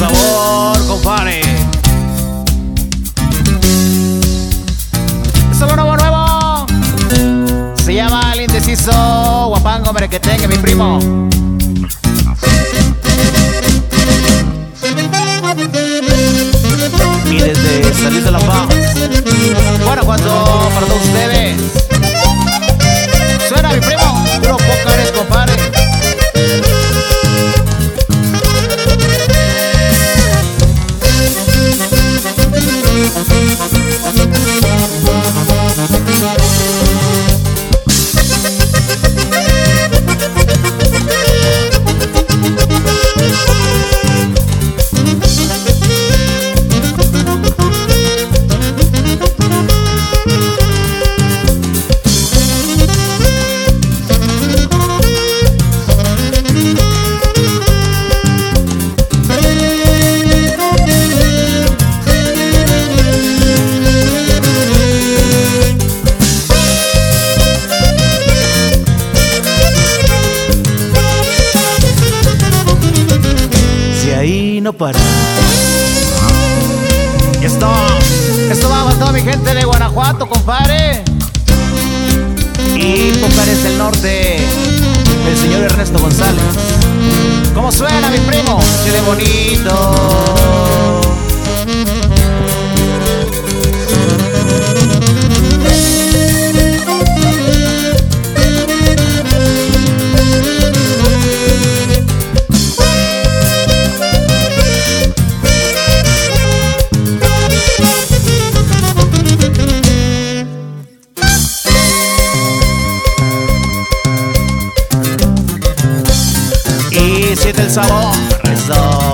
sabor, compadre. Es nuevo, nuevo. Se llama El Indeciso. Guapango, hombre, que tenga mi primo. Para. Y esto, esto va para toda mi gente de Guanajuato, compadre. Y Pocares del Norte, el señor Ernesto González. ¿Cómo suena, mi primo? Chile bonito. Siente el sabor.